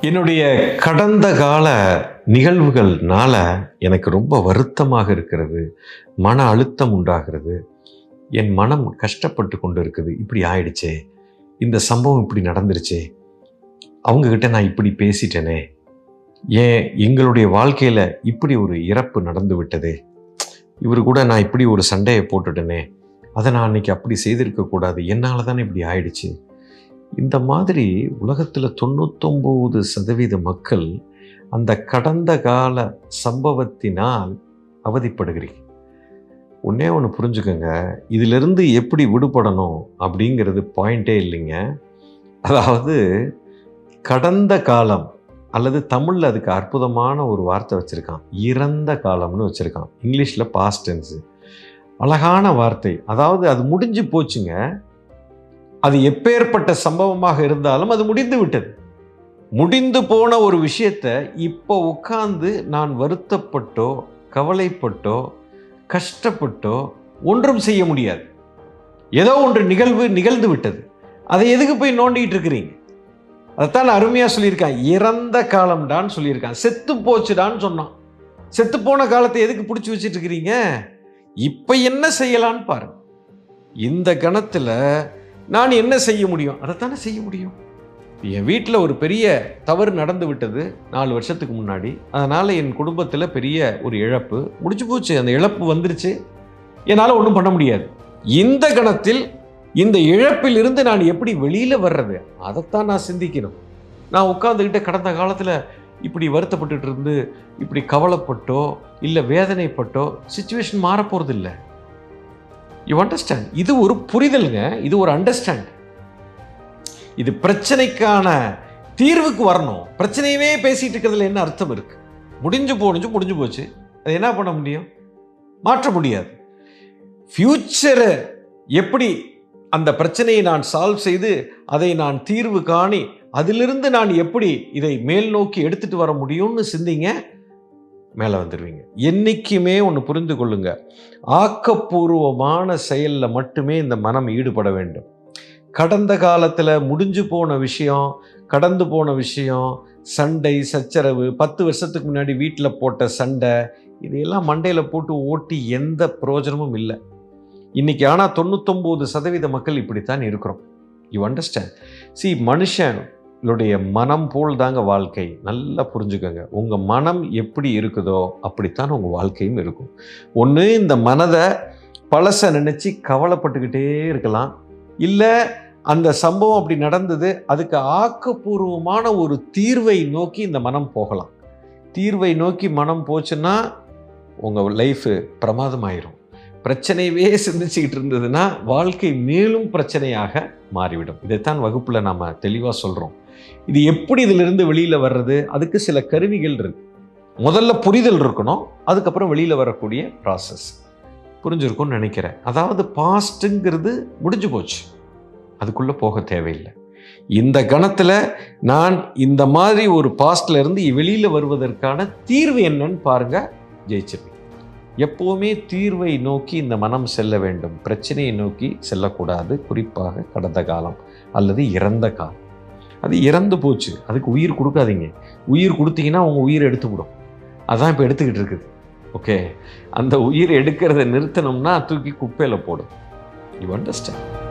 என்னுடைய கடந்த கால நிகழ்வுகள்னால எனக்கு ரொம்ப வருத்தமாக இருக்கிறது. மன அழுத்தம் உண்டாகிறது. என் மனம் கஷ்டப்பட்டு கொண்டு இருக்குது. இப்படி ஆயிடுச்சே. இந்த சம்பவம் இப்படி நடந்துருச்சே. அவங்கக்கிட்ட நான் இப்படி பேசிட்டேனே. ஏன் எங்களுடைய வாழ்க்கையில் இப்படி ஒரு இறப்பு நடந்து விட்டது. இவர் கூட நான் இப்படி ஒரு சண்டையை போட்டுட்டேனே. அதை நான் அன்னைக்கு அப்படி செய்திருக்கக்கூடாது. என்னால் தானே இப்படி ஆயிடுச்சு. இந்த மாதிரி உலகத்தில் தொண்ணூத்தொம்பது சதவீத மக்கள் அந்த கடந்த கால சம்பவத்தினால் அவதிப்படுகிறீங்க. ஒன்றே ஒன்று புரிஞ்சுக்கோங்க. இதிலிருந்து எப்படி விடுபடணும் அப்படிங்கிறது பாயிண்டே இல்லைங்க. அதாவது கடந்த காலம் அல்லது தமிழில் அதுக்கு அற்புதமான ஒரு வார்த்தை வச்சுருக்கான். இறந்த காலம்னு வச்சுருக்கான். இங்கிலீஷில் பாஸ்டென்ஸு அழகான வார்த்தை. அதாவது அது முடிஞ்சு போச்சுங்க. அது எப்பேற்பட்ட சம்பவமாக இருந்தாலும் அது முடிந்து விட்டது. முடிந்து போன ஒரு விஷயத்தை இப்போ உட்கார்ந்து நான் வருத்தப்பட்டோ கவலைப்பட்டோ கஷ்டப்பட்டோ ஒன்றும் செய்ய முடியாது. ஏதோ ஒன்று நிகழ்வு நிகழ்ந்து விட்டது. அதை எதுக்கு போய் நோண்டிகிட்டு இருக்கிறீங்க? அதைத்தான் அருமையாக சொல்லியிருக்கான். இறந்த காலம்டான்னு சொல்லியிருக்கான். செத்து போச்சுடான்னு சொன்னான். செத்து போன காலத்தை எதுக்கு பிடிச்சி வச்சுட்டு இருக்கிறீங்க? இப்போ என்ன செய்யலான்னு பாருங்க. இந்த கணத்தில் நான் என்ன செய்ய முடியும்? அதைத்தானே செய்ய முடியும். என் வீட்டில் ஒரு பெரிய தவறு நடந்து விட்டது நாலு வருஷத்துக்கு முன்னாடி. அதனால் என் குடும்பத்தில் பெரிய ஒரு இழப்பு. முடிச்சு போச்சு. அந்த இழப்பு வந்துருச்சு. என்னால் ஒன்றும் பண்ண முடியாது. இந்த கணத்தில் இந்த இழப்பிலிருந்து நான் எப்படி வெளியில் வர்றது? அதைத்தான் நான் சிந்திக்கணும். நான் உட்காந்துக்கிட்ட கடந்த காலத்தில் இப்படி வருத்தப்பட்டுட்டு இருந்து இப்படி கவலைப்பட்டோ இல்லை வேதனைப்பட்டோ சுச்சுவேஷன் மாறப்போகிறது இல்லை யூ அண்டர்ஸ்டாண்ட் இது ஒரு புரிதலுங்க இது ஒரு அண்டர்ஸ்டாண்ட் இது பிரச்சனைக்கான தீர்வுக்கு வரணும். பிரச்சனையவே பேசிகிட்டு இருக்கிறதுல என்ன அர்த்தம் இருக்குது முடிஞ்சு போனிஞ்சு முடிஞ்சு போச்சு. அது என்ன பண்ண முடியும்? மாற்ற முடியாது. ஃப்யூச்சரை எப்படி அந்த பிரச்சனையை நான் சால்வ் செய்து அதை நான் தீர்வு காணி அதிலிருந்து நான் எப்படி இதை மேல் நோக்கி எடுத்துகிட்டு வர முடியும்னு சிந்திங்க. மேலே வந்துடுவீங்க என்றைக்குமே ஒன்று புரிந்து கொள்ளுங்க ஆக்கப்பூர்வமான செயலில் மட்டுமே இந்த மனம் ஈடுபட வேண்டும். கடந்த காலத்தில் முடிஞ்சு போன விஷயம் கடந்து போன விஷயம் சண்டை சச்சரவு பத்து வருஷத்துக்கு முன்னாடி வீட்டில் போட்ட சண்டை இதையெல்லாம் மண்டையில் போட்டு ஓட்டி எந்த பிரயோஜனமும் இல்லை. இன்றைக்கி ஆனால் தொண்ணூத்தொம்பது சதவீத மக்கள் இப்படித்தான் இருக்கிறோம். யூ அண்டர்ஸ்டாண்ட் சி மனுஷன் உங்களுடைய மனம் போல் தாங்க வாழ்க்கை. நல்லா புரிஞ்சுக்கோங்க. உங்கள் மனம் எப்படி இருக்குதோ அப்படித்தான் உங்கள் வாழ்க்கையும் இருக்கும். ஒன்று இந்த மனதை பழசை நினச்சி கவலைப்பட்டுக்கிட்டே இருக்கலாம். இல்லை அந்த சம்பவம் அப்படி நடந்தது அதுக்கு ஆக்கப்பூர்வமான ஒரு தீர்வை நோக்கி இந்த மனம் போகலாம். தீர்வை நோக்கி மனம் போச்சுன்னா உங்கள் லைஃபு பிரமாதமாயிரும். பிரச்சனையவே சிந்திச்சுக்கிட்டு இருந்ததுன்னா வாழ்க்கை மேலும் பிரச்சனையாக மாறிவிடும். இதைத்தான் வகுப்பில் நாம் தெளிவாக சொல்கிறோம் இது எப்படி இதிலிருந்து வெளியில் வர்றது? அதுக்கு சில கருவிகள் இருக்கு. முதல்ல புரிதல் இருக்கணும். அதுக்கப்புறம் வெளியில் வரக்கூடிய ப்ராசஸ் புரிஞ்சிருக்கும்னு நினைக்கிறேன். அதாவது பாஸ்ட்டுங்கிறது முடிஞ்சு போச்சு. அதுக்குள்ளே போக தேவையில்லை. இந்த கணத்தில் நான் இந்த மாதிரி ஒரு பாஸ்ட்ல இருந்து வெளியில் வருவதற்கான தீர்வு என்னன்னு பாருங்க ஜெயிச்சிருப்பேன் எப்போவுமே தீர்வை நோக்கி இந்த மனம் செல்ல வேண்டும். பிரச்சனையை நோக்கி செல்லக்கூடாது. குறிப்பாக கடந்த காலம் அல்லது இறந்த காலம். அது இறந்து போச்சு. அதுக்கு உயிர் கொடுக்காதீங்க. உயிர் கொடுத்தீங்கன்னா உங்கள் உயிர் எடுத்து விடும் அதான் இப்போ எடுத்துக்கிட்டு இருக்குது. ஓகே? அந்த உயிர் எடுக்கிறத நிறுத்தணும்னா தூக்கி குப்பையில் போடும். You understand